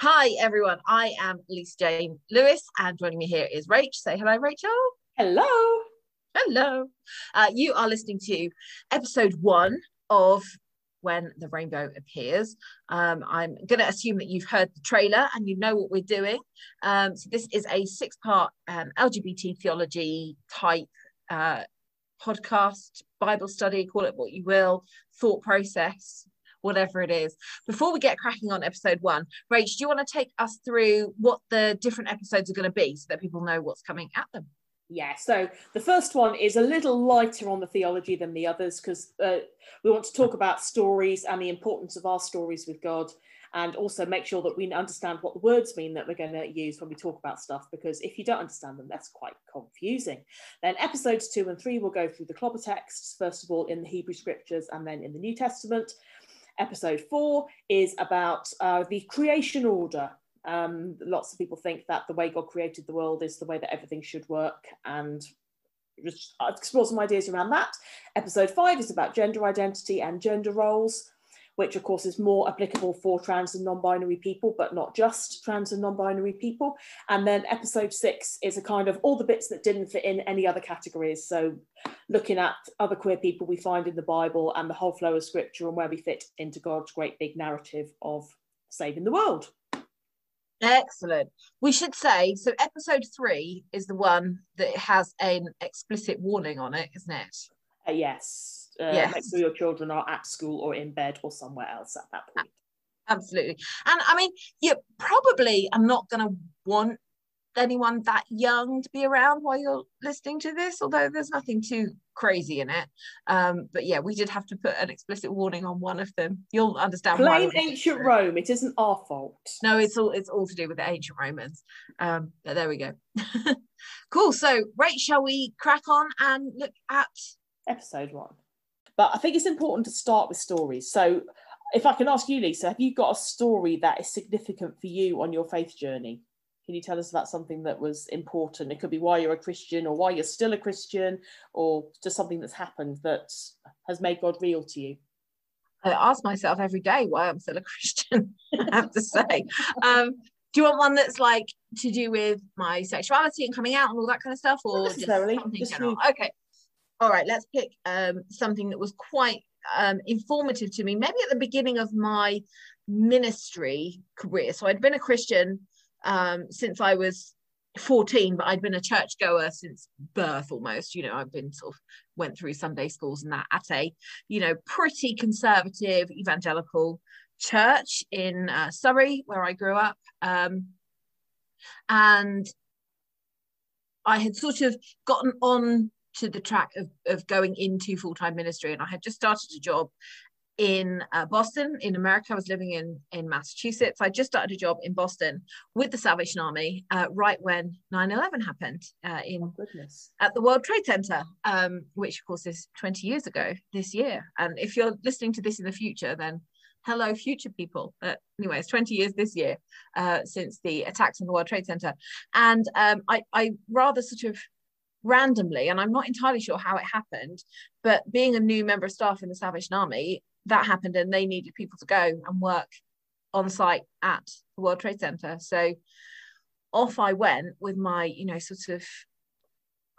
Hi, everyone. I am Lisa Jane Lewis, and joining me here is Rach. Say hello, Rachel. Hello. Hello. Uh, you are listening to episode one of When the Rainbow Appears. Um, I'm going to assume that you've heard the trailer and you know what we're doing. Um, so, this is a six part um, LGBT theology type uh, podcast, Bible study, call it what you will, thought process, whatever it is. Before we get cracking on episode one, Rach, do you want to take us through what the different episodes are going to be so that people know what's coming at them? Yeah, so the first one is a little lighter on the theology than the others because uh, we want to talk about stories and the importance of our stories with God and also make sure that we understand what the words mean that we're going to use when we talk about stuff because if you don't understand them that's quite confusing then episodes two and three will go through the clobber texts first of all in the hebrew scriptures and then in the new testament episode four is about uh, the creation order. Um, lots of people think that the way god created the world is the way that everything should work and explore some ideas around that. Episode five is about gender identity and gender roles which of course is more applicable for trans and non-binary people, but not just trans and non-binary people. And then episode six is a kind of all the bits that didn't fit in any other categories. So looking at other queer people we find in the Bible and the whole flow of scripture and where we fit into God's great big narrative of saving the world. Excellent. We should say so. Episode three is the one that has an explicit warning on it, isn't it? Uh, yes uh, yes. make sure your children are at school or in bed or somewhere else at that point. Absolutely. And i mean you probably are not going to want anyone that young to be around while you're listening to this although there's nothing too crazy in it. Um but yeah we did have to put an explicit warning on one of them. You'll understand blame ancient rome it isn't our fault. No it's all it's all to do with the ancient romans. Um but there we go. Cool. So right shall we crack on and look at episode one but I think it's important to start with stories. So, if I can ask you, Lisa, have you got a story that is significant for you on your faith journey? Can you tell us about something that was important? It could be why you're a Christian or why you're still a Christian or just something that's happened that has made God real to you. I ask myself every day why I'm still a Christian, I have to say. Um, do you want one that's like to do with my sexuality and coming out and all that kind of stuff or Not necessarily just just general? okay all right, let's pick um, something that was quite um, informative to me, maybe at the beginning of my ministry career. So I'd been a Christian um, since I was 14, but I'd been a church goer since birth almost. You know, I've been sort of went through Sunday schools and that at a, you know, pretty conservative evangelical church in uh, Surrey, where I grew up. Um, and I had sort of gotten on to the track of, of going into full-time ministry and i had just started a job in uh, Boston, in America. I was living in in Massachusetts. I just started a job in Boston with the Salvation Army uh, right when 9/11 happened uh, in oh, goodness. at the World Trade Center, um, which of course is 20 years ago this year. And if you're listening to this in the future, then hello, future people. anyway, it's 20 years this year uh, since the attacks on the World Trade Center, and um, I, I rather sort of randomly, and I'm not entirely sure how it happened, but being a new member of staff in the Salvation Army, that happened and they needed people to go and work on site at the World Trade Center. So off I went with my, you know, sort of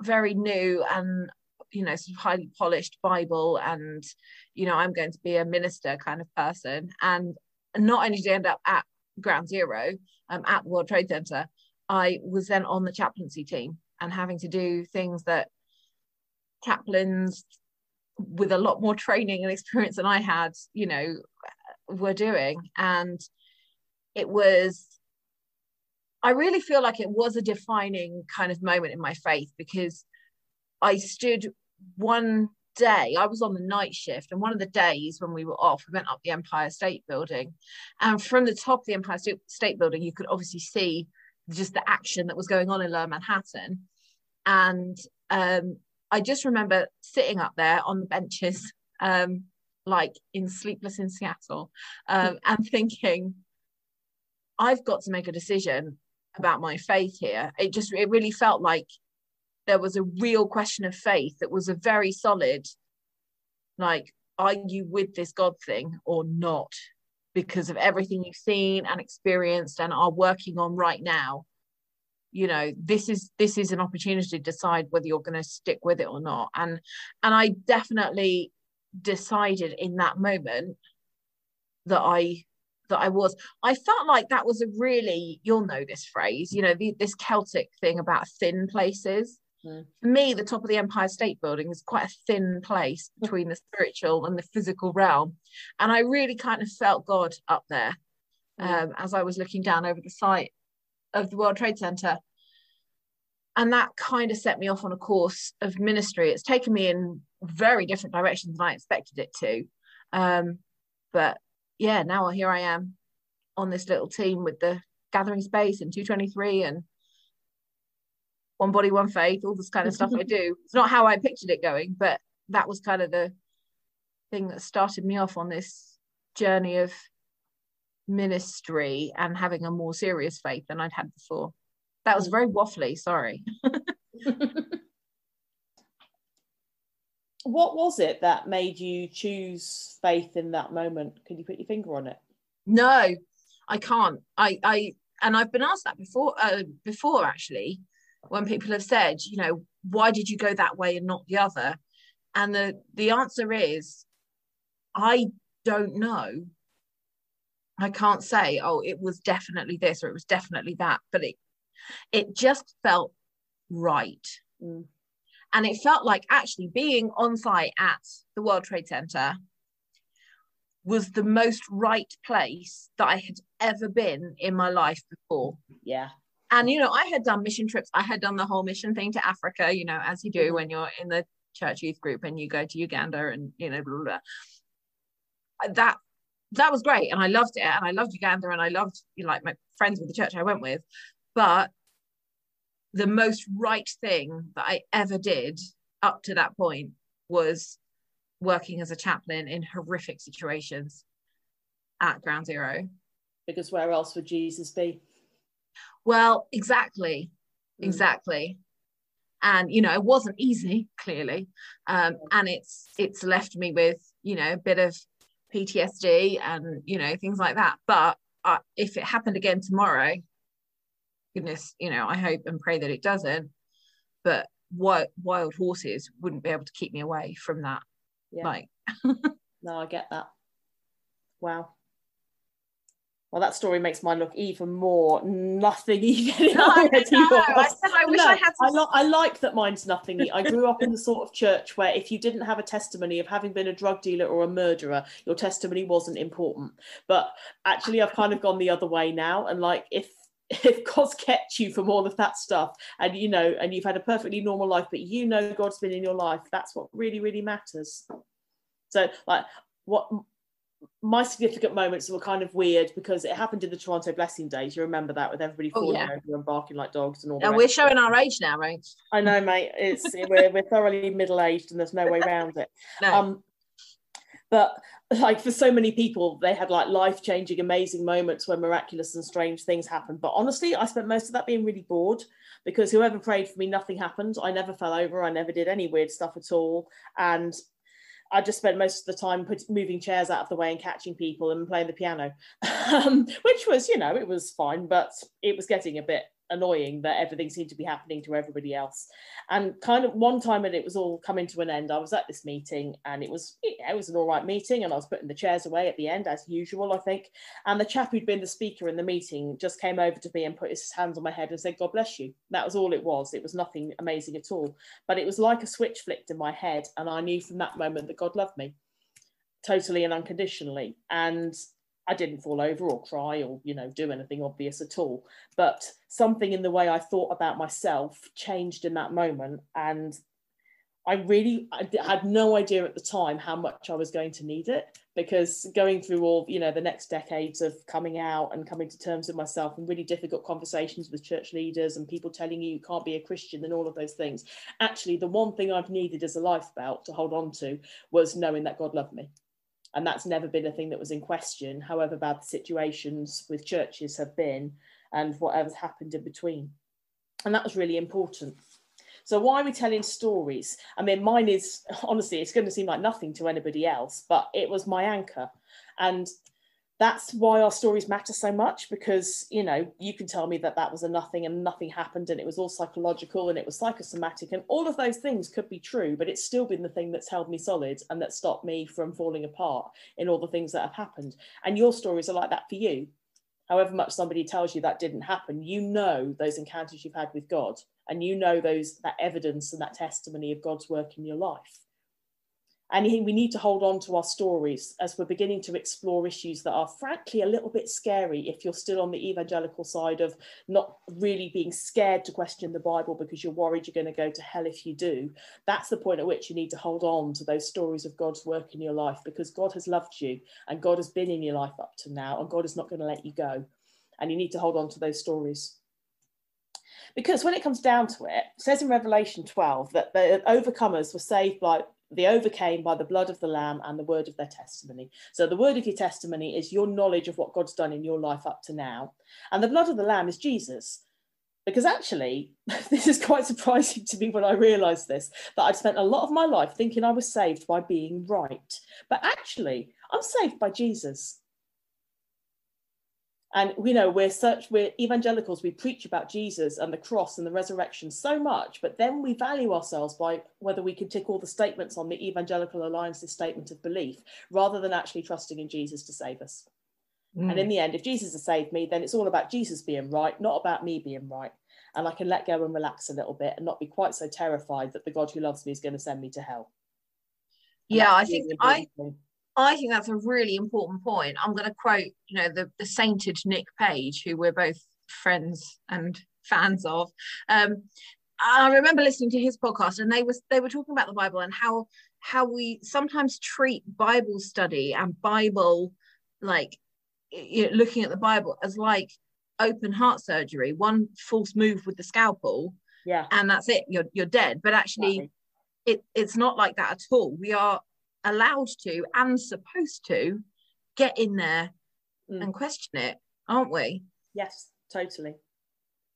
very new and you know sort of highly polished bible and you know i'm going to be a minister kind of person and not only did i end up at ground zero um, at the world trade center i was then on the chaplaincy team and having to do things that chaplains with a lot more training and experience than I had, you know, were doing. And it was, I really feel like it was a defining kind of moment in my faith because I stood one day, I was on the night shift, and one of the days when we were off, we went up the Empire State Building. And from the top of the Empire State Building, you could obviously see just the action that was going on in Lower Manhattan. And um, I just remember sitting up there on the benches, um, like in Sleepless in Seattle, um, and thinking, I've got to make a decision about my faith here. It just, it really felt like there was a real question of faith that was a very solid, like, are you with this God thing or not? Because of everything you've seen and experienced and are working on right now you know this is this is an opportunity to decide whether you're going to stick with it or not. And and i definitely decided in that moment that i that i was. I felt like that was a really you'll know this phrase you know the, this celtic thing about thin places mm. for me the top of the empire state building is quite a thin place hmm. between the spiritual and the physical realm and i really kind of felt god up there mm. um, as i was looking down over the site of the World Trade Center. And that kind of set me off on a course of ministry. It's taken me in very different directions than I expected it to. Um, but yeah, now here I am on this little team with the gathering space and 223 and one body, one faith, all this kind of stuff I do. It's not how I pictured it going, but that was kind of the thing that started me off on this journey of ministry and having a more serious faith than I'd had before. That was very waffly, sorry. what was it that made you choose faith in that moment? Can you put your finger on it? No, I can't. I I and I've been asked that before uh, before actually when people have said, you know, why did you go that way and not the other? And the the answer is I don't know I can't say, oh, it was definitely this or it was definitely that, but it it just felt right. Mm. And it felt like actually being on site at the World Trade Center was the most right place that I had ever been in my life before. Yeah. And you know, I had done mission trips. I had done the whole mission thing to Africa, you know, as you do mm-hmm. when you're in the church youth group and you go to Uganda and you know, blah, blah, blah. that that was great and I loved it and I loved Uganda and I loved you know, like my friends with the church I went with but the most right thing that I ever did up to that point was working as a chaplain in horrific situations at ground zero because where else would Jesus be well exactly mm. exactly and you know it wasn't easy clearly um, and it's it's left me with you know a bit of PTSD and you know things like that. But uh, if it happened again tomorrow, goodness, you know, I hope and pray that it doesn't. But wild, wild horses wouldn't be able to keep me away from that. Yeah. Like, no, I get that. Wow. Well, that story makes mine look even more nothing even. No, I, I, said I wish no, I had. Some... I, lo- I like that mine's nothing. I grew up in the sort of church where if you didn't have a testimony of having been a drug dealer or a murderer, your testimony wasn't important. But actually, I've kind of gone the other way now, and like if if God's kept you from all of that stuff and you know and you've had a perfectly normal life but you know God's been in your life that's what really really matters so like what my significant moments were kind of weird because it happened in the Toronto Blessing Days. You remember that with everybody falling oh, yeah. over and barking like dogs and all. And we're showing our age now, right? I know, mate. It's we're, we're thoroughly middle aged, and there's no way around it. no. Um, but like for so many people, they had like life changing, amazing moments where miraculous and strange things happened. But honestly, I spent most of that being really bored because whoever prayed for me, nothing happened. I never fell over. I never did any weird stuff at all, and I just spent most of the time put, moving chairs out of the way and catching people and playing the piano, um, which was, you know, it was fine, but it was getting a bit annoying that everything seemed to be happening to everybody else. And kind of one time when it was all coming to an end, I was at this meeting and it was it was an all right meeting and I was putting the chairs away at the end as usual, I think. And the chap who'd been the speaker in the meeting just came over to me and put his hands on my head and said, God bless you. That was all it was. It was nothing amazing at all. But it was like a switch flicked in my head. And I knew from that moment that God loved me totally and unconditionally. And I didn't fall over or cry or you know do anything obvious at all. But something in the way I thought about myself changed in that moment. And I really I had no idea at the time how much I was going to need it because going through all you know the next decades of coming out and coming to terms with myself and really difficult conversations with church leaders and people telling you you can't be a Christian and all of those things actually the one thing I've needed as a life belt to hold on to was knowing that God loved me and that's never been a thing that was in question however bad the situations with churches have been and whatever's happened in between. And that was really important. So why are we telling stories? I mean mine is honestly it's going to seem like nothing to anybody else but it was my anchor. And that's why our stories matter so much because you know you can tell me that that was a nothing and nothing happened and it was all psychological and it was psychosomatic and all of those things could be true but it's still been the thing that's held me solid and that stopped me from falling apart in all the things that have happened. And your stories are like that for you. However much somebody tells you that didn't happen you know those encounters you've had with god and you know those that evidence and that testimony of god's work in your life and we need to hold on to our stories as we're beginning to explore issues that are frankly a little bit scary if you're still on the evangelical side of not really being scared to question the Bible because you're worried you're going to go to hell if you do. That's the point at which you need to hold on to those stories of God's work in your life because God has loved you and God has been in your life up to now and God is not going to let you go. And you need to hold on to those stories. Because when it comes down to it, it says in Revelation 12 that the overcomers were saved by they overcame by the blood of the lamb and the word of their testimony. So the word of your testimony is your knowledge of what god's done in your life up to now. And the blood of the lamb is jesus. Because actually this is quite surprising to me when i realized this that i'd spent a lot of my life thinking i was saved by being right. But actually i'm saved by jesus and you know we're such we're evangelicals we preach about jesus and the cross and the resurrection so much but then we value ourselves by whether we can tick all the statements on the evangelical alliance's statement of belief rather than actually trusting in jesus to save us mm. and in the end if jesus has saved me then it's all about jesus being right not about me being right and i can let go and relax a little bit and not be quite so terrified that the god who loves me is going to send me to hell and yeah i think i thing. I think that's a really important point. I'm going to quote, you know, the, the sainted Nick Page, who we're both friends and fans of. Um, I remember listening to his podcast, and they was they were talking about the Bible and how how we sometimes treat Bible study and Bible like you know, looking at the Bible as like open heart surgery, one false move with the scalpel, yeah, and that's it. You're you're dead. But actually, it it's not like that at all. We are allowed to and supposed to get in there mm. and question it, aren't we? Yes, totally.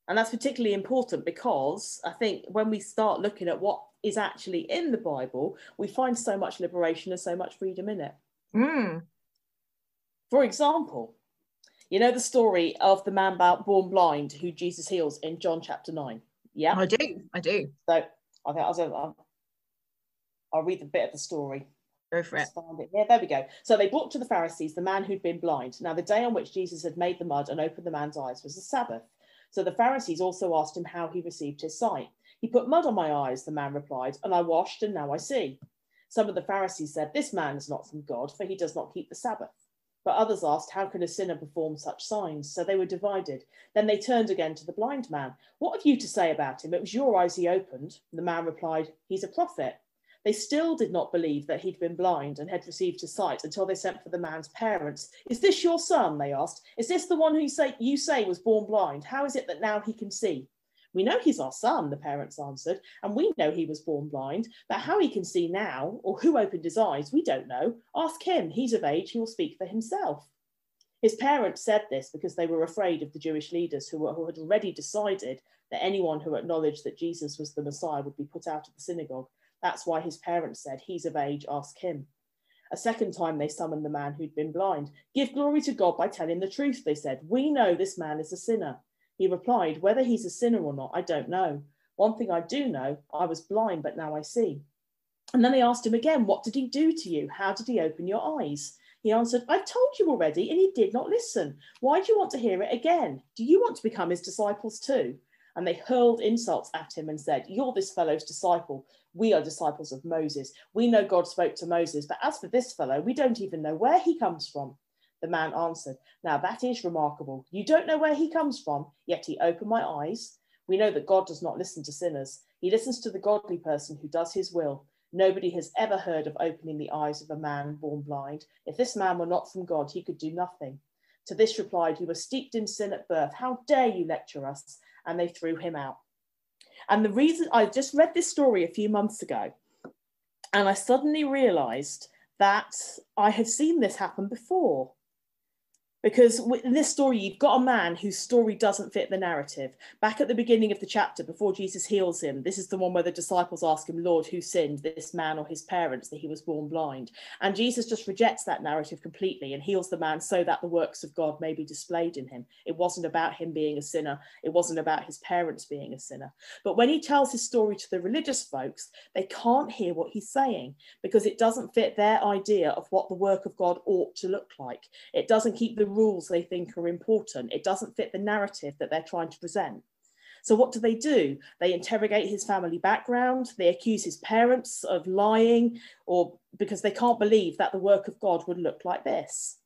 And that's particularly important because I think when we start looking at what is actually in the Bible, we find so much liberation and so much freedom in it. Mm. For example, you know the story of the man born blind who Jesus heals in John chapter 9? Yeah, I do. I do. So I think I'll, I'll read a bit of the story. Go for it. Yeah, there we go. So they brought to the Pharisees the man who'd been blind. Now, the day on which Jesus had made the mud and opened the man's eyes was the Sabbath. So the Pharisees also asked him how he received his sight. He put mud on my eyes, the man replied, and I washed, and now I see. Some of the Pharisees said, This man is not from God, for he does not keep the Sabbath. But others asked, How can a sinner perform such signs? So they were divided. Then they turned again to the blind man. What have you to say about him? It was your eyes he opened. The man replied, He's a prophet. They still did not believe that he'd been blind and had received his sight until they sent for the man's parents. Is this your son? They asked. Is this the one who say, you say was born blind? How is it that now he can see? We know he's our son, the parents answered, and we know he was born blind, but how he can see now, or who opened his eyes, we don't know. Ask him, he's of age, he will speak for himself. His parents said this because they were afraid of the Jewish leaders who, were, who had already decided that anyone who acknowledged that Jesus was the Messiah would be put out of the synagogue. That's why his parents said, He's of age, ask him. A second time they summoned the man who'd been blind. Give glory to God by telling the truth, they said. We know this man is a sinner. He replied, Whether he's a sinner or not, I don't know. One thing I do know, I was blind, but now I see. And then they asked him again, What did he do to you? How did he open your eyes? He answered, I've told you already, and he did not listen. Why do you want to hear it again? Do you want to become his disciples too? And they hurled insults at him and said, You're this fellow's disciple. We are disciples of Moses. We know God spoke to Moses, but as for this fellow, we don't even know where he comes from. The man answered, Now that is remarkable. You don't know where he comes from, yet he opened my eyes. We know that God does not listen to sinners. He listens to the godly person who does his will. Nobody has ever heard of opening the eyes of a man born blind. If this man were not from God, he could do nothing. To this replied, You were steeped in sin at birth. How dare you lecture us? And they threw him out. And the reason I just read this story a few months ago, and I suddenly realized that I had seen this happen before. Because in this story you've got a man whose story doesn't fit the narrative. Back at the beginning of the chapter before jesus heals him this is the one where the disciples ask him lord who sinned this man or his parents that he was born blind? And jesus just rejects that narrative completely and heals the man so that the works of god may be displayed in him. It wasn't about him being a sinner. It wasn't about his parents being a sinner. But when he tells his story to the religious folks they can't hear what he's saying because it doesn't fit their idea of what the work of god ought to look like. It doesn't keep the rules they think are important. It doesn't fit the narrative that they're trying to present. So, what do they do? They interrogate his family background, they accuse his parents of lying, or because they can't believe that the work of God would look like this.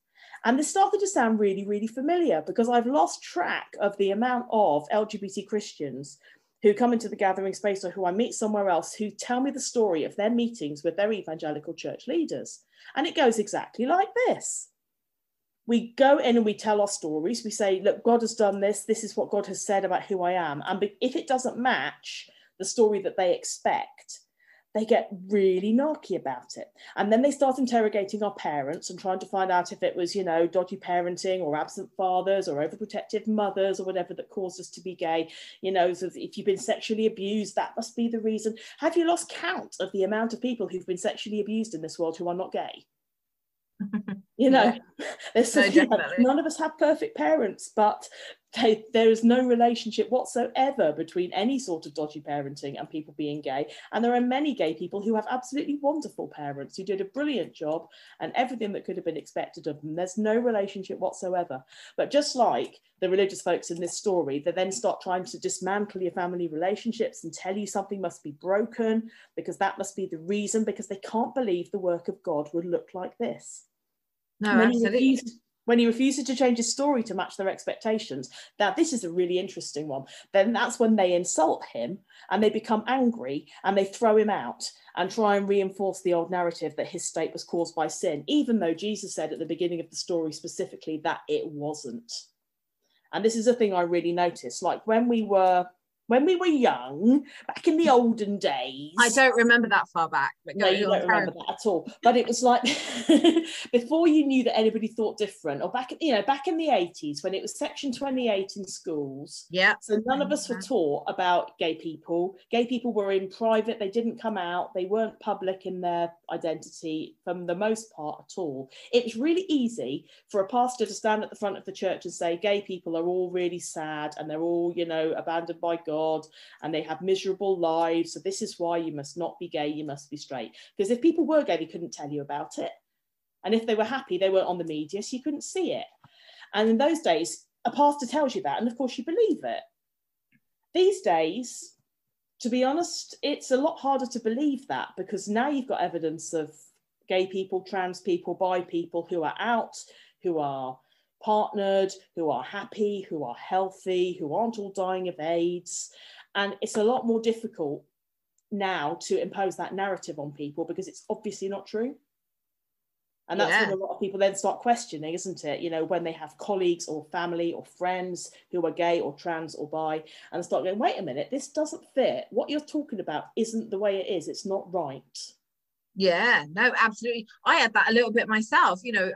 And this started to sound really, really familiar because I've lost track of the amount of LGBT Christians who come into the gathering space or who I meet somewhere else who tell me the story of their meetings with their evangelical church leaders. And it goes exactly like this we go in and we tell our stories. We say, look, God has done this. This is what God has said about who I am. And if it doesn't match the story that they expect, they get really narky about it. And then they start interrogating our parents and trying to find out if it was, you know, dodgy parenting or absent fathers or overprotective mothers or whatever that caused us to be gay. You know, so if you've been sexually abused, that must be the reason. Have you lost count of the amount of people who've been sexually abused in this world who are not gay? you know yeah. there's no, you know, none of us have perfect parents but they, there is no relationship whatsoever between any sort of dodgy parenting and people being gay. And there are many gay people who have absolutely wonderful parents who did a brilliant job and everything that could have been expected of them. There's no relationship whatsoever. But just like the religious folks in this story they then start trying to dismantle your family relationships and tell you something must be broken because that must be the reason because they can't believe the work of god would look like this no, when absolutely. He refused, when he refuses to change his story to match their expectations, now this is a really interesting one. Then that's when they insult him and they become angry and they throw him out and try and reinforce the old narrative that his state was caused by sin, even though Jesus said at the beginning of the story specifically that it wasn't. And this is a thing I really noticed. Like when we were when we were young, back in the olden days. I don't remember that far back. But no, you don't remember that at all. But it was like before you knew that anybody thought different, or back, you know, back in the 80s when it was Section 28 in schools. Yeah. So none of us were mm-hmm. taught about gay people. Gay people were in private, they didn't come out, they weren't public in their identity from the most part at all. It was really easy for a pastor to stand at the front of the church and say, gay people are all really sad and they're all, you know, abandoned by God God and they have miserable lives. So this is why you must not be gay, you must be straight. Because if people were gay, they couldn't tell you about it. And if they were happy, they weren't on the media, so you couldn't see it. And in those days, a pastor tells you that, and of course you believe it. These days, to be honest, it's a lot harder to believe that because now you've got evidence of gay people, trans people, bi people who are out, who are partnered, who are happy, who are healthy, who aren't all dying of AIDS. And it's a lot more difficult now to impose that narrative on people because it's obviously not true. And that's yeah. when a lot of people then start questioning, isn't it? You know, when they have colleagues or family or friends who are gay or trans or bi, and start going, wait a minute, this doesn't fit. What you're talking about isn't the way it is. It's not right. Yeah, no, absolutely. I had that a little bit myself. You know,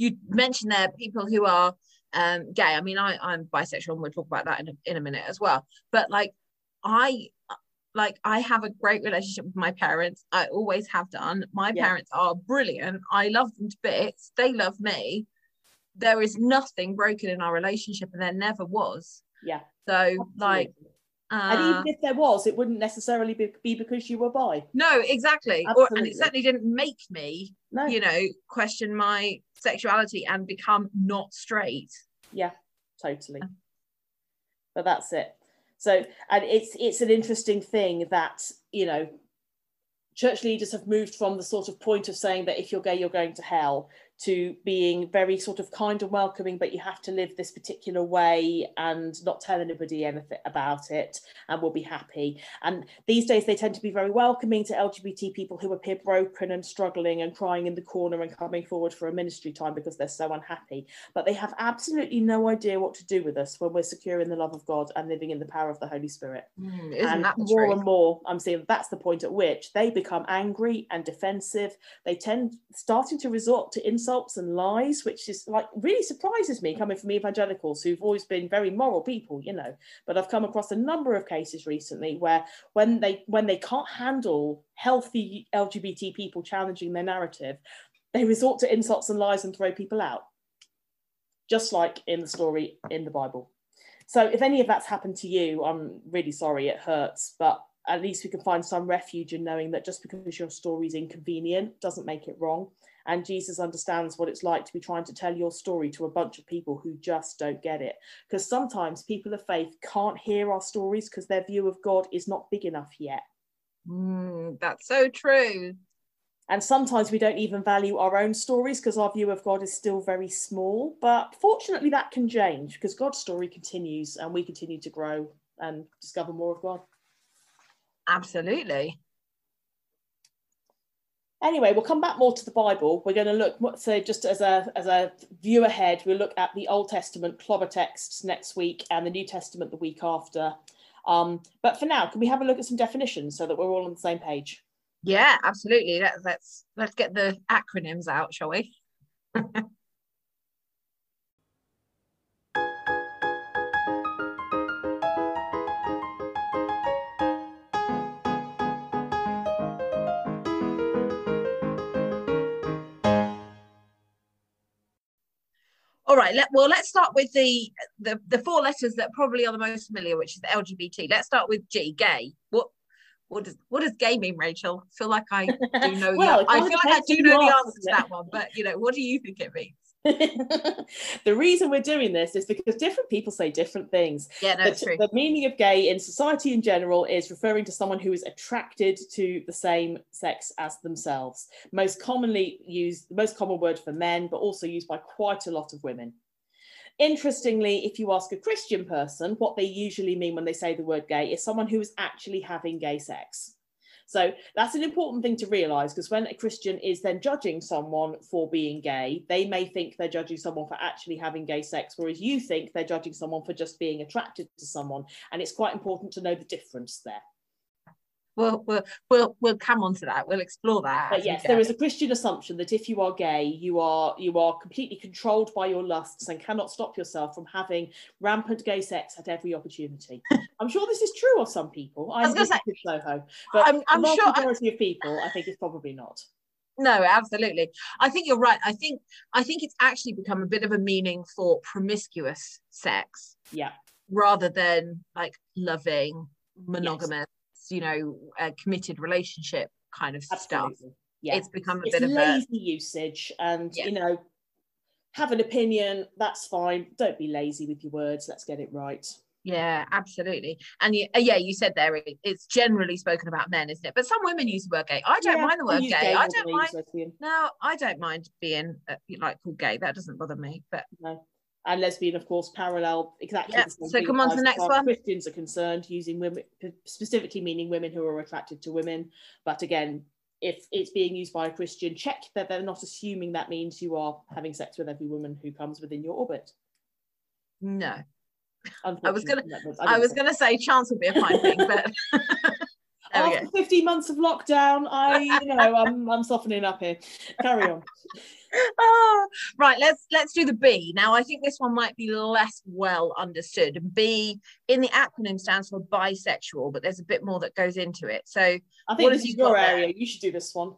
you mentioned there people who are um, gay. I mean, I, I'm bisexual, and we'll talk about that in a, in a minute as well. But like, I like I have a great relationship with my parents. I always have done. My yeah. parents are brilliant. I love them to bits. They love me. There is nothing broken in our relationship, and there never was. Yeah. So Absolutely. like uh, and even uh, if there was, it wouldn't necessarily be, be because you were bi. No, exactly. Or, and it certainly didn't make me, no. you know, question my sexuality and become not straight. Yeah, totally. But that's it. So, and it's it's an interesting thing that you know, church leaders have moved from the sort of point of saying that if you're gay, you're going to hell, to being very sort of kind and welcoming, but you have to live this particular way and not tell anybody anything about it and we'll be happy. And these days they tend to be very welcoming to LGBT people who appear broken and struggling and crying in the corner and coming forward for a ministry time because they're so unhappy. But they have absolutely no idea what to do with us when we're secure in the love of God and living in the power of the Holy Spirit. Mm, and more truth? and more, I'm seeing that's the point at which they become angry and defensive. They tend starting to resort to insult insults and lies, which is like really surprises me coming from evangelicals who've always been very moral people, you know. But I've come across a number of cases recently where when they when they can't handle healthy LGBT people challenging their narrative, they resort to insults and lies and throw people out. Just like in the story in the Bible. So if any of that's happened to you, I'm really sorry, it hurts, but at least we can find some refuge in knowing that just because your story is inconvenient doesn't make it wrong. And Jesus understands what it's like to be trying to tell your story to a bunch of people who just don't get it. Because sometimes people of faith can't hear our stories because their view of God is not big enough yet. Mm, that's so true. And sometimes we don't even value our own stories because our view of God is still very small. But fortunately, that can change because God's story continues and we continue to grow and discover more of God. Absolutely. Anyway, we'll come back more to the Bible. We're going to look, so just as a as a view ahead, we'll look at the Old Testament clobber texts next week and the New Testament the week after. Um, but for now, can we have a look at some definitions so that we're all on the same page? Yeah, absolutely. Let, let's let's get the acronyms out, shall we? All right. Let, well, let's start with the, the the four letters that probably are the most familiar, which is the LGBT. Let's start with G, gay. What what does what does gay mean, Rachel? I feel like I do know. well, the, I feel like I do know the answer to that one, but you know, what do you think it means? the reason we're doing this is because different people say different things. Yeah, no, the, true. the meaning of gay in society in general is referring to someone who is attracted to the same sex as themselves. Most commonly used, the most common word for men, but also used by quite a lot of women. Interestingly, if you ask a Christian person, what they usually mean when they say the word gay is someone who is actually having gay sex. So that's an important thing to realize because when a Christian is then judging someone for being gay, they may think they're judging someone for actually having gay sex, whereas you think they're judging someone for just being attracted to someone. And it's quite important to know the difference there we'll we'll we'll, we'll come on to that. We'll explore that but yes there is a christian assumption that if you are gay you are you are completely controlled by your lusts and cannot stop yourself from having rampant gay sex at every opportunity. I'm sure this is true of some people. I, I was going to say soho but i'm, I'm the sure majority I, of people i think it's probably not. No absolutely. I think you're right. I think i think it's actually become a bit of a meaning for promiscuous sex yeah. rather than like loving monogamous you know a committed relationship kind of Absolutely. stuff yeah. it's become a it's bit of lazy usage and yeah. you know have an opinion that's fine. Don't be lazy with your words let's get it right. Yeah absolutely. And you, uh, yeah you said there it, it's generally spoken about men isn't it? But some women use the word gay. I don't yeah, mind the word gay, gay i don't mind no i don't mind being uh, like called gay. That doesn't bother me but no and lesbian, of course, parallel exactly. Yeah. so come on to the next one. Christians are concerned using women, specifically meaning women who are attracted to women. But again, if it's being used by a Christian, check that they're not assuming that means you are having sex with every woman who comes within your orbit. No. I was gonna, I, I was gonna say chance would be a fine thing, but. After 15 months of lockdown, I, you know, I'm, I'm softening up here. Carry on oh, right, let's let's do the B. Now, I think this one might be less well understood. B in the acronym stands for bisexual, but there's a bit more that goes into it. So I think this is your area. There? You should do this one.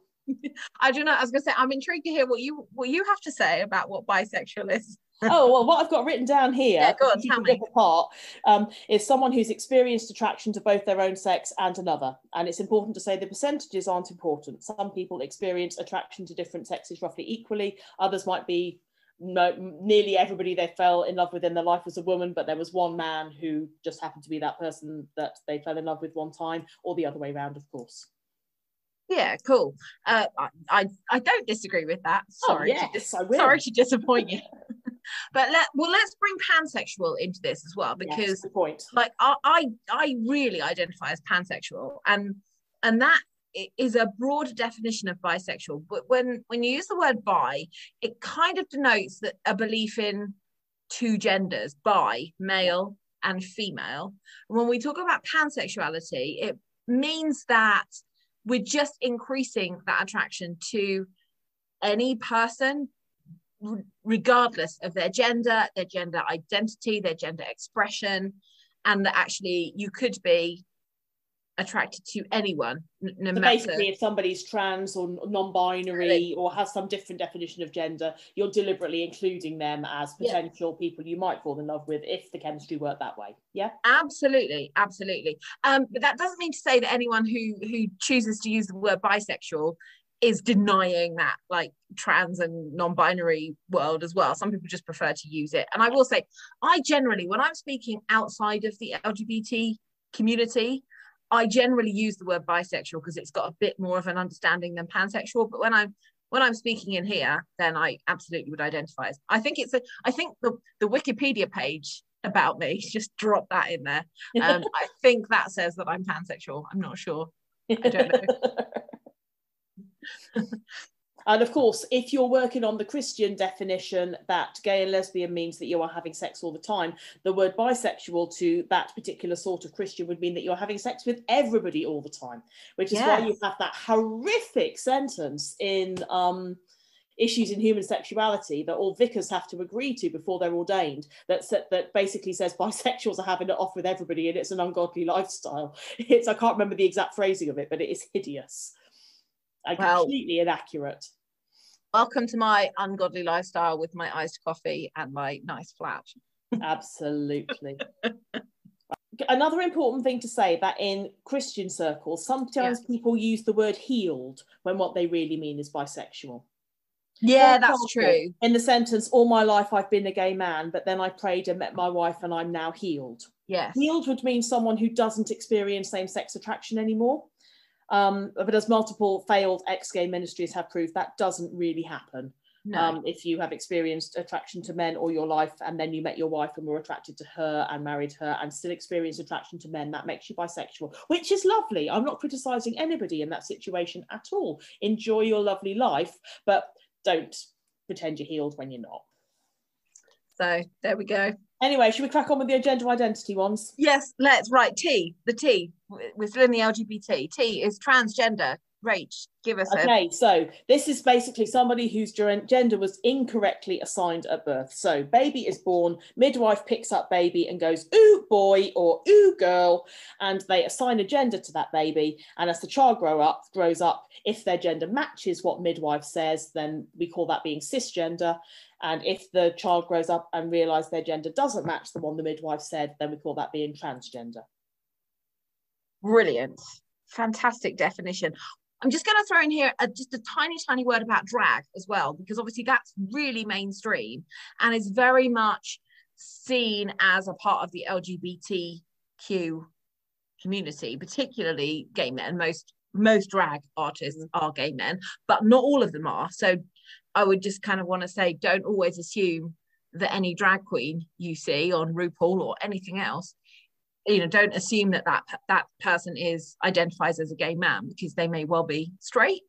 I don't know. I was going to say I'm intrigued to hear what you what you have to say about what bisexual is oh well, what I've got written down here, yeah, go on, tell me. apart, um, is someone who's experienced attraction to both their own sex and another. And it's important to say the percentages aren't important. Some people experience attraction to different sexes roughly equally. Others might be no, nearly everybody they fell in love with in their life was a woman, but there was one man who just happened to be that person that they fell in love with one time, or the other way around, of course. Yeah, cool. Uh, I, I don't disagree with that. Oh, sorry, oh, yes, to dis- sorry to disappoint you. but let well let's bring pansexual into this as well because yes, like I, I I really identify as pansexual and and that is a broader definition of bisexual but when when you use the word bi it kind of denotes that a belief in two genders bi male and female and when we talk about pansexuality it means that we're just increasing that attraction to any person regardless of their gender, their gender identity, their gender expression, and that actually you could be attracted to anyone no so matter basically if somebody's trans or non-binary or has some different definition of gender you're deliberately including them as potential yeah. people you might fall in love with if the chemistry worked that way. Yeah? Absolutely absolutely. Um, but that doesn't mean to say that anyone who who chooses to use the word bisexual is denying that like trans and non-binary world as well. Some people just prefer to use it. And i will say i generally when i'm speaking outside of the lgbt community I generally use the word bisexual because it's got a bit more of an understanding than pansexual. But when I'm when I'm speaking in here, then I absolutely would identify as. I think it's a. I think the the Wikipedia page about me just drop that in there. Um, I think that says that I'm pansexual. I'm not sure. I don't know. And of course, if you're working on the Christian definition that gay and lesbian means that you are having sex all the time, the word bisexual to that particular sort of Christian would mean that you're having sex with everybody all the time, which is yes. why you have that horrific sentence in um, issues in human sexuality that all vicars have to agree to before they're ordained that that basically says bisexuals are having it off with everybody and it's an ungodly lifestyle it's i can't remember the exact phrasing of it but it is hideous well, completely inaccurate. Welcome to my ungodly lifestyle with my iced coffee and my nice flat. Absolutely. Another important thing to say that in Christian circles, sometimes yeah. people use the word healed when what they really mean is bisexual. Yeah, that's true. In the sentence, all my life I've been a gay man, but then I prayed and met my wife and I'm now healed. Yes. Healed would mean someone who doesn't experience same sex attraction anymore. Um, but as multiple failed ex-gay ministries have proved, that doesn't really happen. No. Um, if you have experienced attraction to men all your life and then you met your wife and were attracted to her and married her and still experience attraction to men, that makes you bisexual, which is lovely. I'm not criticizing anybody in that situation at all. Enjoy your lovely life, but don't pretend you're healed when you're not. So there we go. Anyway, should we crack on with the gender identity ones? Yes, let's. Right, T, the T. We're still in the LGBT. T is transgender. Rach, give us a okay. A... So this is basically somebody whose gender was incorrectly assigned at birth. So baby is born, midwife picks up baby and goes ooh boy or ooh girl, and they assign a gender to that baby. And as the child grow up, grows up, if their gender matches what midwife says, then we call that being cisgender. And if the child grows up and realises their gender doesn't match the one the midwife said, then we call that being transgender. Brilliant. Fantastic definition. I'm just going to throw in here a, just a tiny, tiny word about drag as well, because obviously that's really mainstream and is very much seen as a part of the LGBTQ community, particularly gay men. Most most drag artists mm. are gay men, but not all of them are. So I would just kind of want to say don't always assume that any drag queen you see on RuPaul or anything else you know don't assume that that that person is identifies as a gay man because they may well be straight.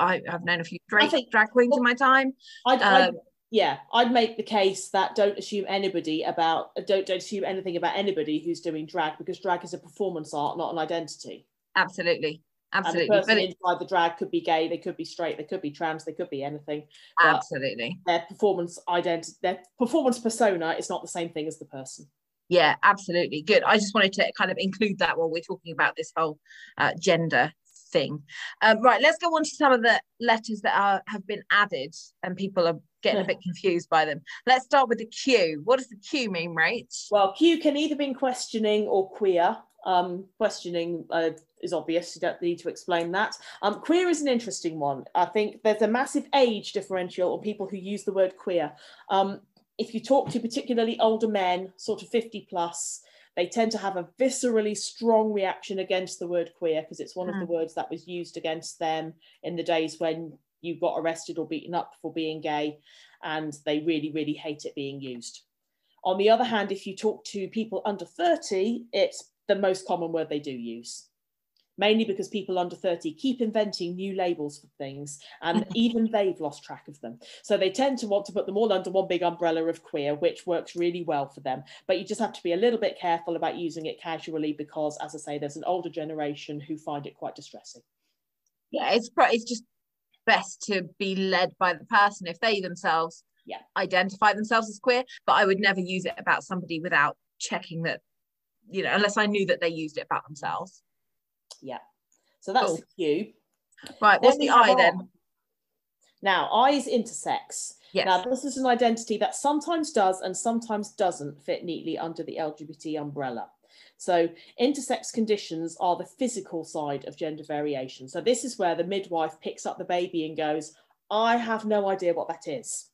I, have known a few drag, think, drag queens well, in my time. I'd, um, I'd, yeah I'd make the case that don't assume anybody about don't don't assume anything about anybody who's doing drag because drag is a performance art not an identity. Absolutely absolutely and the person inside the drag could be gay they could be straight they could be trans they could be anything absolutely. their performance identity their performance persona is not the same thing as the person. Yeah absolutely. Good. I just wanted to kind of include that while we're talking about this whole uh, gender thing. Um, right let's go on to some of the letters that are have been added and people are getting a bit confused by them. Let's start with the q. What does the q mean right well q can either mean questioning or queer um, questioning uh, is obvious. You don't need to explain that. Um, queer is an interesting one. I think there's a massive age differential on people who use the word queer. Um, if you talk to particularly older men, sort of 50 plus, they tend to have a viscerally strong reaction against the word queer because it's one mm. of the hmm. words that was used against them in the days when you got arrested or beaten up for being gay, and they really, really hate it being used. On the other hand, if you talk to people under 30, it's the most common word they do use mainly because people under 30 keep inventing new labels for things and even they've lost track of them. So they tend to want to put them all under one big umbrella of queer, which works really well for them. But you just have to be a little bit careful about using it casually because, as I say, there's an older generation who find it quite distressing. Yeah, it's, it's just best to be led by the person if they themselves yeah. identify themselves as queer, but I would never use it about somebody without checking that, you know, unless I knew that they used it about themselves. Yeah. So that's Cool. the Q. Right, what's Then the we have I R. then? Now, I is intersex. Yes. Now, this is an identity that sometimes does and sometimes doesn't fit neatly under the LGBT umbrella. So, intersex conditions are the physical side of gender variation. So, this is where the midwife picks up the baby and goes, I have no idea what that is.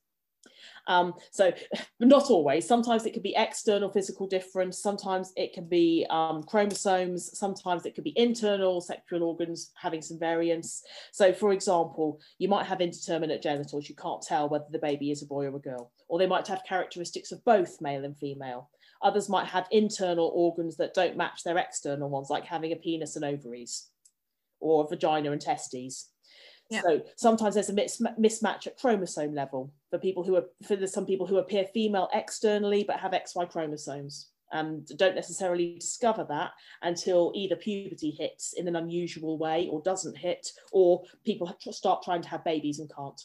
Um, so, not always. Sometimes it could be external physical difference. Sometimes it can be um, chromosomes. Sometimes it could be internal sexual organs having some variance. So, for example, you might have indeterminate genitals. You can't tell whether the baby is a boy or a girl. Or they might have characteristics of both male and female. Others might have internal organs that don't match their external ones, like having a penis and ovaries or a vagina and testes. Yeah. So sometimes there's a mis- mismatch at chromosome level for people who are for some people who appear female externally but have XY chromosomes and don't necessarily discover that until either puberty hits in an unusual way or doesn't hit, or people start trying to have babies and can't.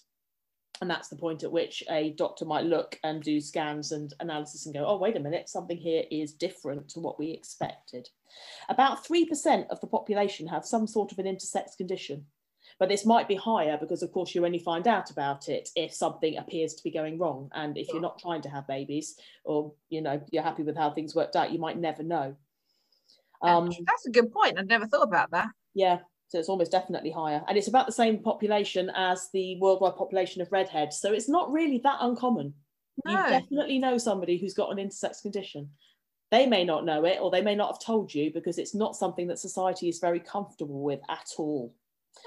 And that's the point at which a doctor might look and do scans and analysis and go, oh, wait a minute, something here is different to what we expected. About 3% of the population have some sort of an intersex condition. But this might be higher because, of course, you only find out about it if something appears to be going wrong. And if you're not trying to have babies or, you know, you're happy with how things worked out, you might never know. Um, That's a good point. I'd never thought about that. yeah, so it's almost definitely higher. And it's about the same population as the worldwide population of redheads. So it's not really that uncommon. You definitely know somebody who's got an intersex condition. They may not know it or they may not have told you because it's not something that society is very comfortable with at all.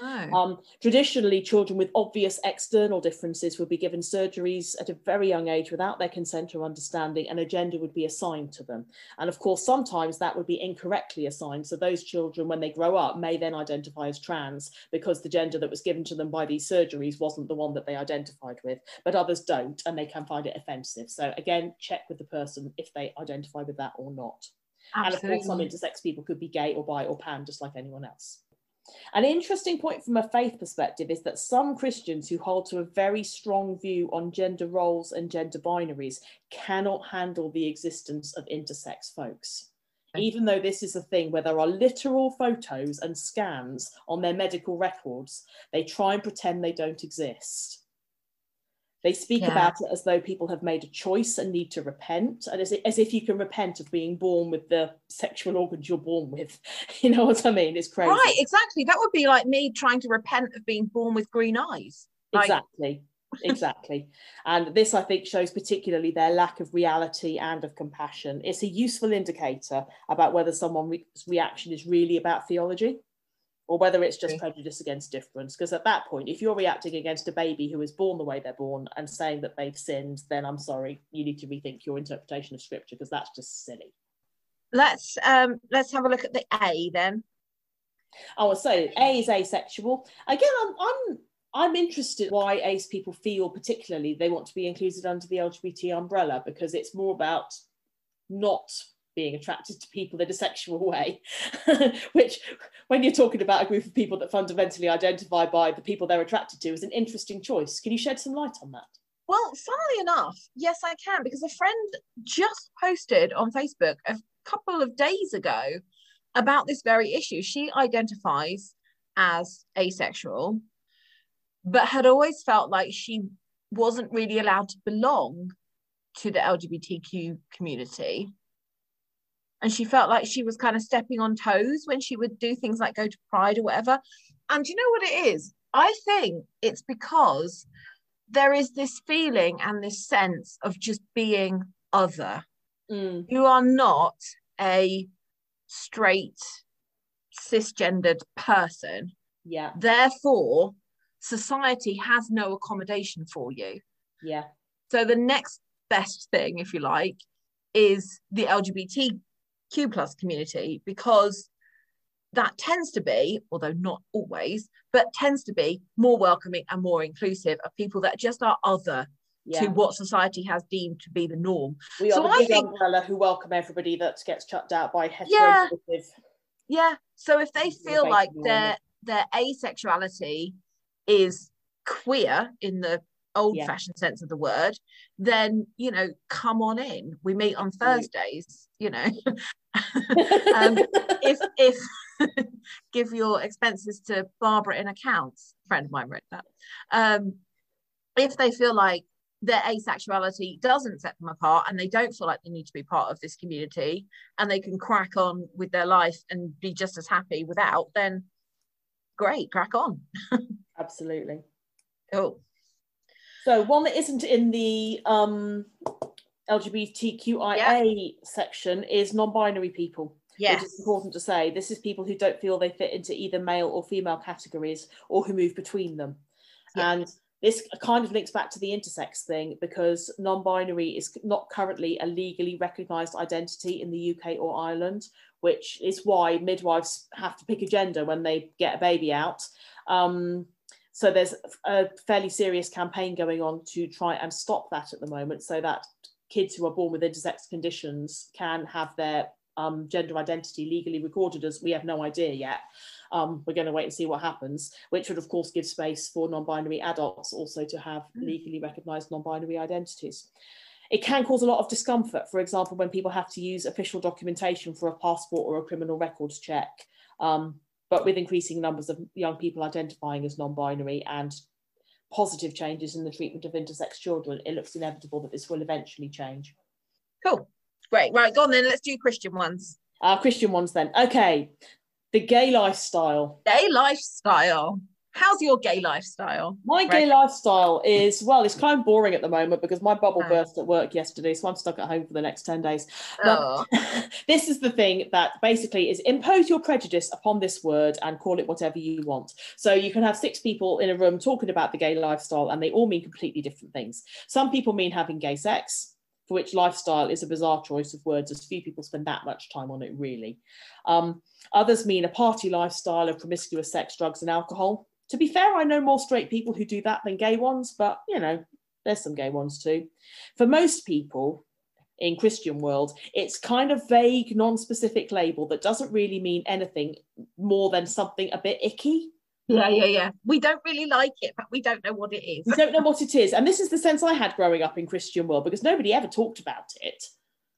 No. Um, traditionally, children with obvious external differences would be given surgeries at a very young age without their consent or understanding, and a gender would be assigned to them. And of course, sometimes that would be incorrectly assigned. So those children, when they grow up, may then identify as trans because the gender that was given to them by these surgeries wasn't the one that they identified with. But others don't, and they can find it offensive. So again, check with the person if they identify with that or not. And of course, some intersex people could be gay or bi or pan, just like anyone else. An interesting point from a faith perspective is that some Christians who hold to a very strong view on gender roles and gender binaries cannot handle the existence of intersex folks. Even though this is a thing where there are literal photos and scans on their medical records, they try and pretend they don't exist. They speak Yeah. about it as though people have made a choice and need to repent, and as, i- as if you can repent of being born with the sexual organs you're born with. You know what I mean? It's crazy. Right, exactly. That would be like me trying to repent of being born with green eyes. Like, Exactly. exactly. And this, I think, shows particularly their lack of reality and of compassion. It's a useful indicator about whether someone's reaction is really about theology or whether it's just prejudice against difference. Because at that point, if you're reacting against a baby who is born the way they're born and saying that they've sinned, then I'm sorry, you need to rethink your interpretation of scripture because that's just silly. Let's um let's have a look at the A then. Oh, so A is asexual. Again, I'm I'm I'm interested why ace people feel particularly they want to be included under the LGBT umbrella because it's more about not being attracted to people in a sexual way, which when you're talking about a group of people that fundamentally identify by the people they're attracted to is an interesting choice. Can you shed some light on that? Well, funnily enough, yes, I can because a friend just posted on Facebook a couple of days ago about this very issue. She identifies as asexual, but had always felt like she wasn't really allowed to belong to the LGBTQ community. And she felt like she was kind of stepping on toes when she would do things like go to Pride or whatever. And you know what it is? I think it's because there is this feeling and this sense of just being other. Mm, You are not a straight, cisgendered person. yeah, Therefore, society has no accommodation for you. yeah, So the next best thing, if you like, is the LGBTQ plus community because that tends to be, although not always, but tends to be more welcoming and more inclusive of people that just are other yeah. to what society has deemed to be the norm. We are So the I big think- umbrella who welcome everybody that gets chucked out by Yeah. heteronormative. Yeah. So if they feel like their their asexuality is queer in the old fashioned sense of the word, then, you know, come on in. We meet on Thursdays, you know. um, if, if, give your expenses to Barbara in accounts, a friend of mine wrote that. Um, if they feel like their asexuality doesn't set them apart and they don't feel like they need to be part of this community and they can crack on with their life and be just as happy without, then great, crack on. Absolutely. Cool. So one that isn't in the um, LGBTQIA yeah. section is non-binary people. Yes. It's important to say. This is people who don't feel they fit into either male or female categories or who move between them. And this kind of links back to the intersex thing because non-binary is not currently a legally recognised identity in the UK or Ireland, which is why midwives have to pick a gender when they get a baby out. Um, so there's a fairly serious campaign going on to try and stop that at the moment so that kids who are born with intersex conditions can have their um, gender identity legally recorded as we have no idea yet. Um, we're going to wait and see what happens, which would of course give space for non-binary adults also to have mm. legally recognised non-binary identities. It can cause a lot of discomfort, for example, when people have to use official documentation for a passport or a criminal records check. Um, but with increasing numbers of young people identifying as non-binary and positive changes in the treatment of intersex children, it looks inevitable that this will eventually change. Cool. Great. Right, go on then. Let's do Christian ones. Uh, Christian ones then. Okay. The gay lifestyle. Gay lifestyle. How's your gay lifestyle? My gay lifestyle is well, it's kind of boring at the moment because my bubble oh. burst at work yesterday, so I'm stuck at home for the next 10 days. But oh. this is the thing that basically is impose your prejudice upon this word and call it whatever you want. So you can have six people in a room talking about the gay lifestyle, and they all mean completely different things. Some people mean having gay sex, for which lifestyle is a bizarre choice of words, as few people spend that much time on it, really. Um, others mean a party lifestyle of promiscuous sex, drugs, and alcohol to be fair, I know more straight people who do that than gay ones, but you know, there's some gay ones too. For most people in Christian world, it's kind of vague, non-specific label that doesn't really mean anything more than something a bit icky. Yeah, yeah, yeah. We don't really like it, but we don't know what it is. we don't know what it is. And this is the sense I had growing up in Christian world because nobody ever talked about it.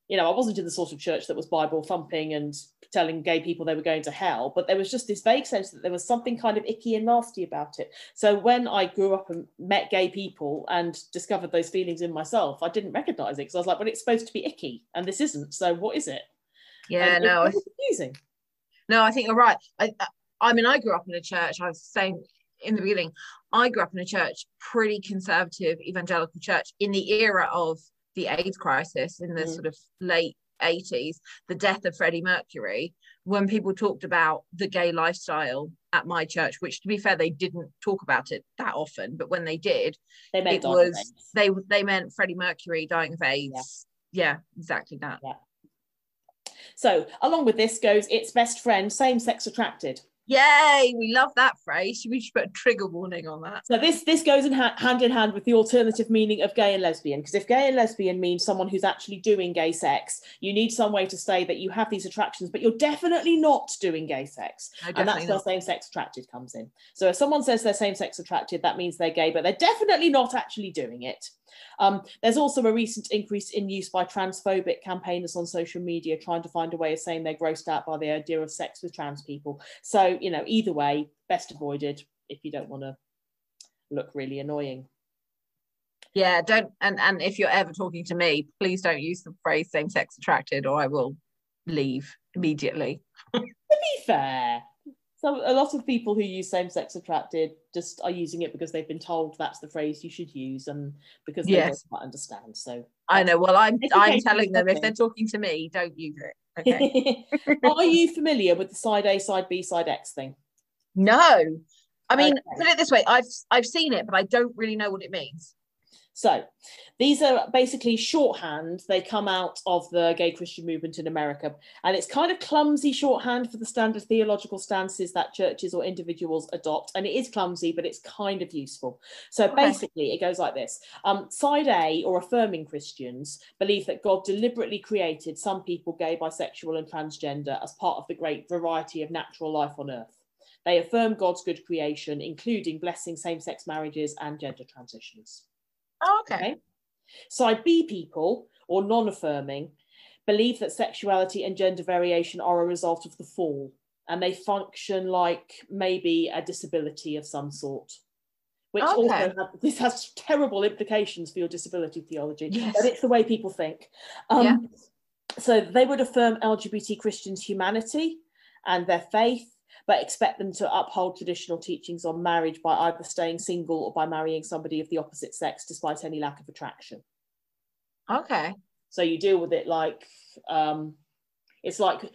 You know, I wasn't in the sort of church that was Bible thumping and telling gay people they were going to hell, but there was just this vague sense that there was something kind of icky and nasty about it. So when I grew up and met gay people and discovered those feelings in myself, I didn't recognize it because I was like, well, it's supposed to be icky and this isn't. So what is it? Yeah, and no, it's confusing. No, I think you're right. I, I mean, I grew up in a church. I was saying in the beginning, I grew up in a church, pretty conservative evangelical church in the era of the AIDS crisis in the mm. sort of late 80s, the death of Freddie Mercury, when people talked about the gay lifestyle at my church, which to be fair, they didn't talk about it that often, but when they did, they it was they they meant Freddie Mercury dying of AIDS. Yeah, yeah exactly that. Yeah. So along with this goes its best friend, same sex attracted. Yay, we love that phrase. We should put a trigger warning on that. So this this goes in ha- hand in hand with the alternative meaning of gay and lesbian. Because if gay and lesbian means someone who's actually doing gay sex, you need some way to say that you have these attractions, but you're definitely not doing gay sex. No, and that's where same sex attracted comes in. So if someone says they're same sex attracted, that means they're gay, but they're definitely not actually doing it. Um, there's also a recent increase in use by transphobic campaigners on social media trying to find a way of saying they're grossed out by the idea of sex with trans people. So, you know, either way, best avoided if you don't want to look really annoying. Yeah, don't and and if you're ever talking to me, please don't use the phrase same sex attracted or I will leave immediately. to be fair, so a lot of people who use same-sex attracted just are using it because they've been told that's the phrase you should use and because they yes. don't quite understand so i know well i'm i'm telling them if they're talking to me don't use it okay. Are you familiar with the side a side b side x thing? No. I mean okay. put it this way i've i've seen it but i don't really know what it means so these are basically shorthand. They come out of the gay Christian movement in America. And it's kind of clumsy shorthand for the standard theological stances that churches or individuals adopt. And it is clumsy, but it's kind of useful. So basically, it goes like this um, Side A, or affirming Christians, believe that God deliberately created some people, gay, bisexual, and transgender, as part of the great variety of natural life on earth. They affirm God's good creation, including blessing same sex marriages and gender transitions. Oh, okay. Okay. Side B people, or non affirming, believe that sexuality and gender variation are a result of the fall and they function like maybe a disability of some sort. Which Okay. also have, this has terrible implications for your disability theology, Yes. but it's the way people think. Um, Yeah. So they would affirm LGBT Christians' humanity and their faith, but expect them to uphold traditional teachings on marriage by either staying single or by marrying somebody of the opposite sex despite any lack of attraction. Okay. So you deal with it like um, it's like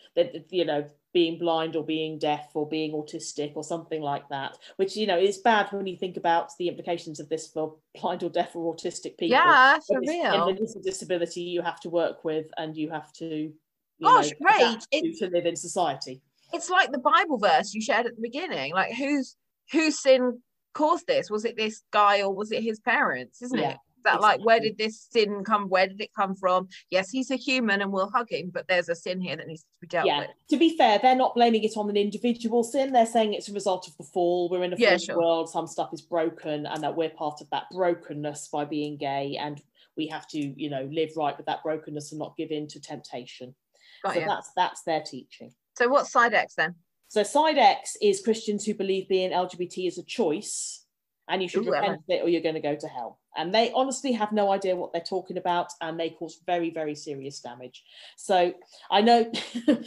you know being blind or being deaf or being autistic or something like that. Which you know is bad when you think about the implications of this for blind or deaf or autistic people. Yeah, for real. And it is a disability you have to work with and you have to. You Gosh, know, great. to live in society. It's like the Bible verse you shared at the beginning. Like whose whose sin caused this? Was it this guy or was it his parents? Isn't Yeah, it? That like where did this sin come? Where did it come from? Yes, he's a human and we'll hug him, but there's a sin here that needs to be dealt yeah. with. To be fair, they're not blaming it on an individual sin. They're saying it's a result of the fall. We're in a Yeah, fallen sure. world. Some stuff is broken, and that we're part of that brokenness by being gay, and we have to, you know, live right with that brokenness and not give in to temptation. So that's that's their teaching. So what's side X then? So side X is Christians who believe being LGBT is a choice, and you should Ooh, repent of it or you're going to go to hell. And they honestly have no idea what they're talking about, and they cause very very serious damage. So I know.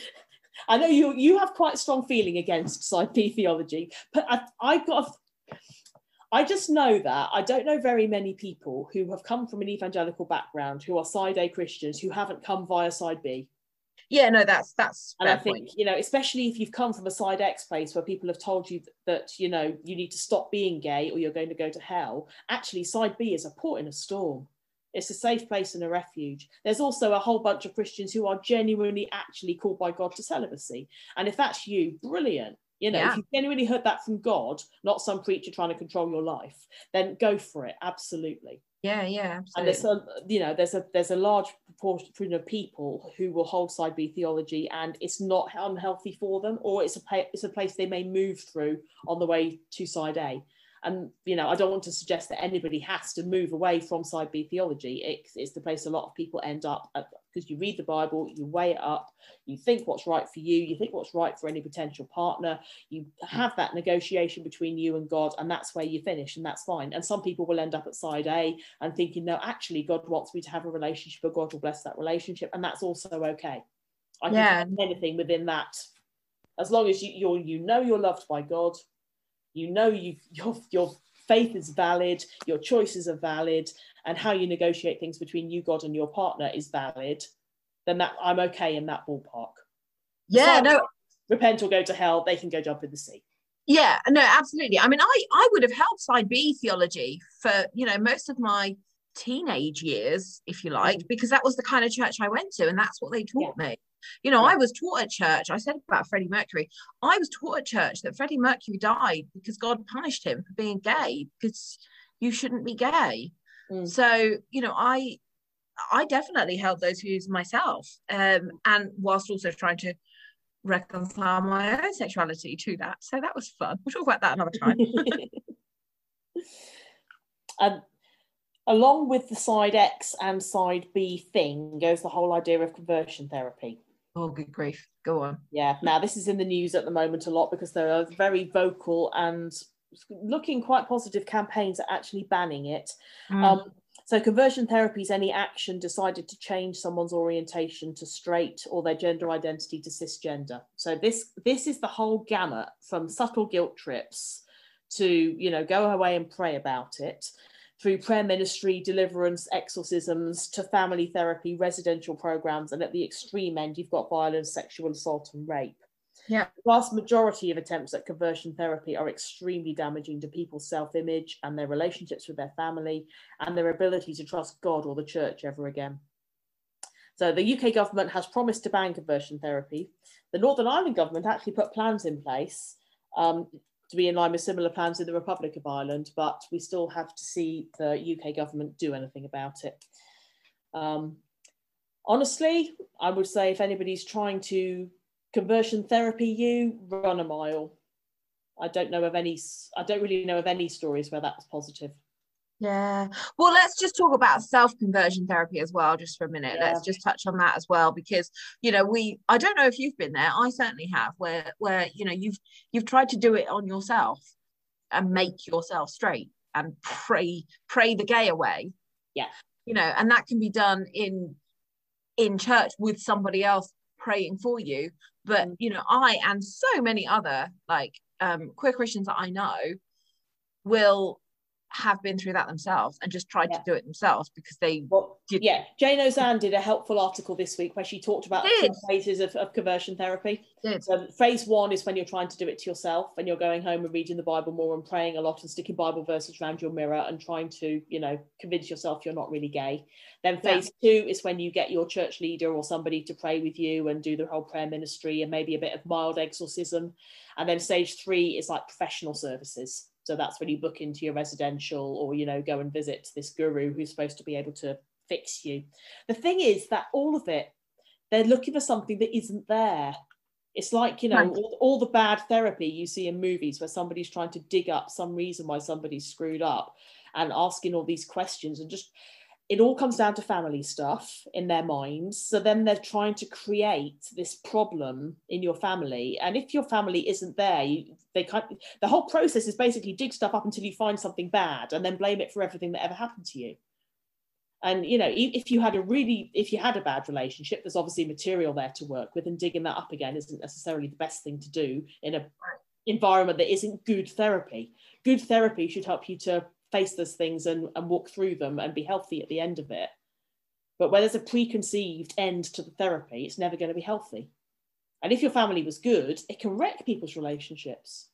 I know you you have quite a strong feeling against side B theology, but I, I've got a, I just know that I don't know very many people who have come from an evangelical background who are side A Christians who haven't come via side B. Yeah, no, that's that's And I think, point. you know, especially if you've come from a side X place where people have told you that, you know, you need to stop being gay or you're going to go to hell, actually, side B is a port in a storm. It's a safe place and a refuge. There's also a whole bunch of Christians who are genuinely actually called by God to celibacy. And if that's you, brilliant. You know, Yeah. if you genuinely heard that from God, not some preacher trying to control your life, then go for it. Absolutely Yeah, yeah, Absolutely. and there's a you know there's a there's a large proportion of people who will hold side B theology and it's not unhealthy for them or it's a pa- it's a place they may move through on the way to side A and you know I don't want to suggest that anybody has to move away from side B theology it, it's the place a lot of people end up because you read the Bible you weigh it up you think what's right for you you think what's right for any potential partner you have that negotiation between you and God and that's where you finish and that's fine and some people will end up at side A and thinking, no, actually, God wants me to have a relationship, but God will bless that relationship, and that's also okay. I can Yeah. anything within that, as long as you you're, you know you're loved by God, you know you your your faith is valid, your choices are valid, and how you negotiate things between you, God, and your partner is valid. Then that I'm okay in that ballpark. yeah, So- no, Repent or go to hell. They can go jump in the sea. Yeah, no, absolutely. I mean, I I would have held side B theology for you know most of my teenage years, if you like, mm. because that was the kind of church I went to, and that's what they taught me. You know, I was taught at church. I said about Freddie Mercury. I was taught at church that Freddie Mercury died because God punished him for being gay because you shouldn't be gay. Mm. So you know, I I definitely held those views myself, um, and whilst also trying to reconcile my own sexuality to that. So that was fun. We'll talk about that another time. and along with the side X and side B thing goes the whole idea of conversion therapy. Oh, good grief. Go on. Yeah, now this is in the news at the moment a lot because there are very vocal and looking quite positive campaigns at actually banning it. Mm. Um, so conversion therapy is any action decided to change someone's orientation to straight or their gender identity to cisgender. So this this is the whole gamut from subtle guilt trips to you know go away and pray about it through prayer ministry, deliverance, exorcisms to family therapy, residential programs, and at the extreme end you've got violence, sexual assault, and rape. Yeah. The vast majority of attempts at conversion therapy are extremely damaging to people's self image and their relationships with their family and their ability to trust God or the church ever again. So, the UK government has promised to ban conversion therapy. The Northern Ireland government actually put plans in place um, to be in line with similar plans in the Republic of Ireland, but we still have to see the UK government do anything about it. Um, honestly, I would say if anybody's trying to conversion therapy you, run a mile. I don't know of any, I don't really know of any stories where that was positive. Yeah. Well, let's just talk about self conversion therapy as well, just for a minute. Yeah. Let's just touch on that as well, because you know we. I don't know if you've been there. I certainly have, where where you know you've you've tried to do it on yourself and make yourself straight and pray pray the gay away. Yeah. You know, and that can be done in in church with somebody else praying for you. But Mm. you know, I and so many other like um queer Christians that I know will have been through that themselves and just tried Yeah. to do it themselves because they Well, Did- yeah, Jayne Ozanne did a helpful article this week where she talked about phases of, of conversion therapy. So phase one is when you're trying to do it to yourself and you're going home and reading the Bible more and praying a lot and sticking Bible verses around your mirror and trying to, you know, convince yourself you're not really gay. Then Yeah. phase two is when you get your church leader or somebody to pray with you and do the whole prayer ministry and maybe a bit of mild exorcism. And then stage three is like professional services. So that's when you book into your residential or, you know, go and visit this guru who's supposed to be able to fix you. The thing is that all of it, they're looking for something that isn't there. It's like, you know, all, all the bad therapy you see in movies where somebody's trying to dig up some reason why somebody's screwed up and asking all these questions and just it all comes down to family stuff in their minds. So then they're trying to create this problem in your family. And if your family isn't there, you, they can't, the whole process is basically dig stuff up until you find something bad and then blame it for everything that ever happened to you. And you know, if you had a really, if you had a bad relationship, there's obviously material there to work with, and digging that up again isn't necessarily the best thing to do in a environment that isn't good therapy. Good therapy should help you to face those things and, and walk through them and be healthy at the end of it. But where there's a preconceived end to the therapy, it's never going to be healthy. And if your family was good, it can wreck people's relationships.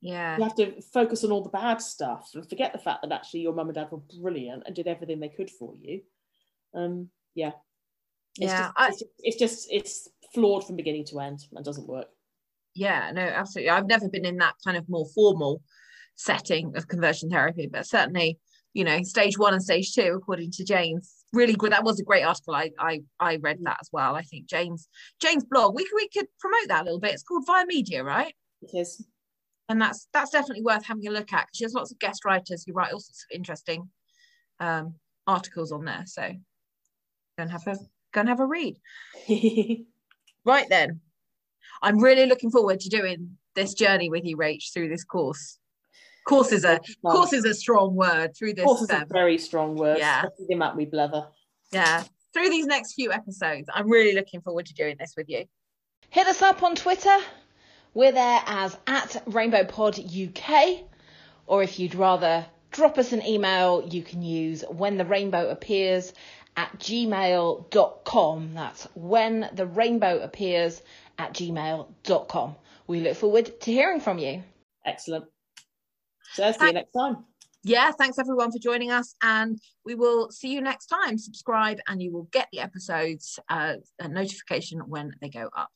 Yeah. You have to focus on all the bad stuff and forget the fact that actually your mum and dad were brilliant and did everything they could for you. Um, yeah. It's Yeah, just, I- it's, just, it's just it's flawed from beginning to end and doesn't work. Yeah, no, absolutely. I've never been in that kind of more formal setting of conversion therapy, but certainly, you know, stage one and stage two, according to Jayne's, really good. That was a great article. I I I read that as well. I think Jayne's Jayne's blog. We could we could promote that a little bit. It's called Via Media, right? It is. And that's that's definitely worth having a look at because she has lots of guest writers who write all sorts of interesting um, articles on there. So go and have a go and have a read. Right then, I'm really looking forward to doing this journey with you, Rach, through this course. Course is a course is a strong word through this. Course is a um, very strong word. yeah. The amount we blether. yeah, through these next few episodes. I'm really looking forward to doing this with you. Hit us up on Twitter. We're there as at Rainbow Pod UK. Or if you'd rather drop us an email, you can use when the rainbow appears at gmail.com. That's when the rainbow appears at gmail.com. We look forward to hearing from you. Excellent. So see you next time. Yeah, thanks everyone for joining us, and we will see you next time. Subscribe, and you will get the episodes uh, a notification when they go up.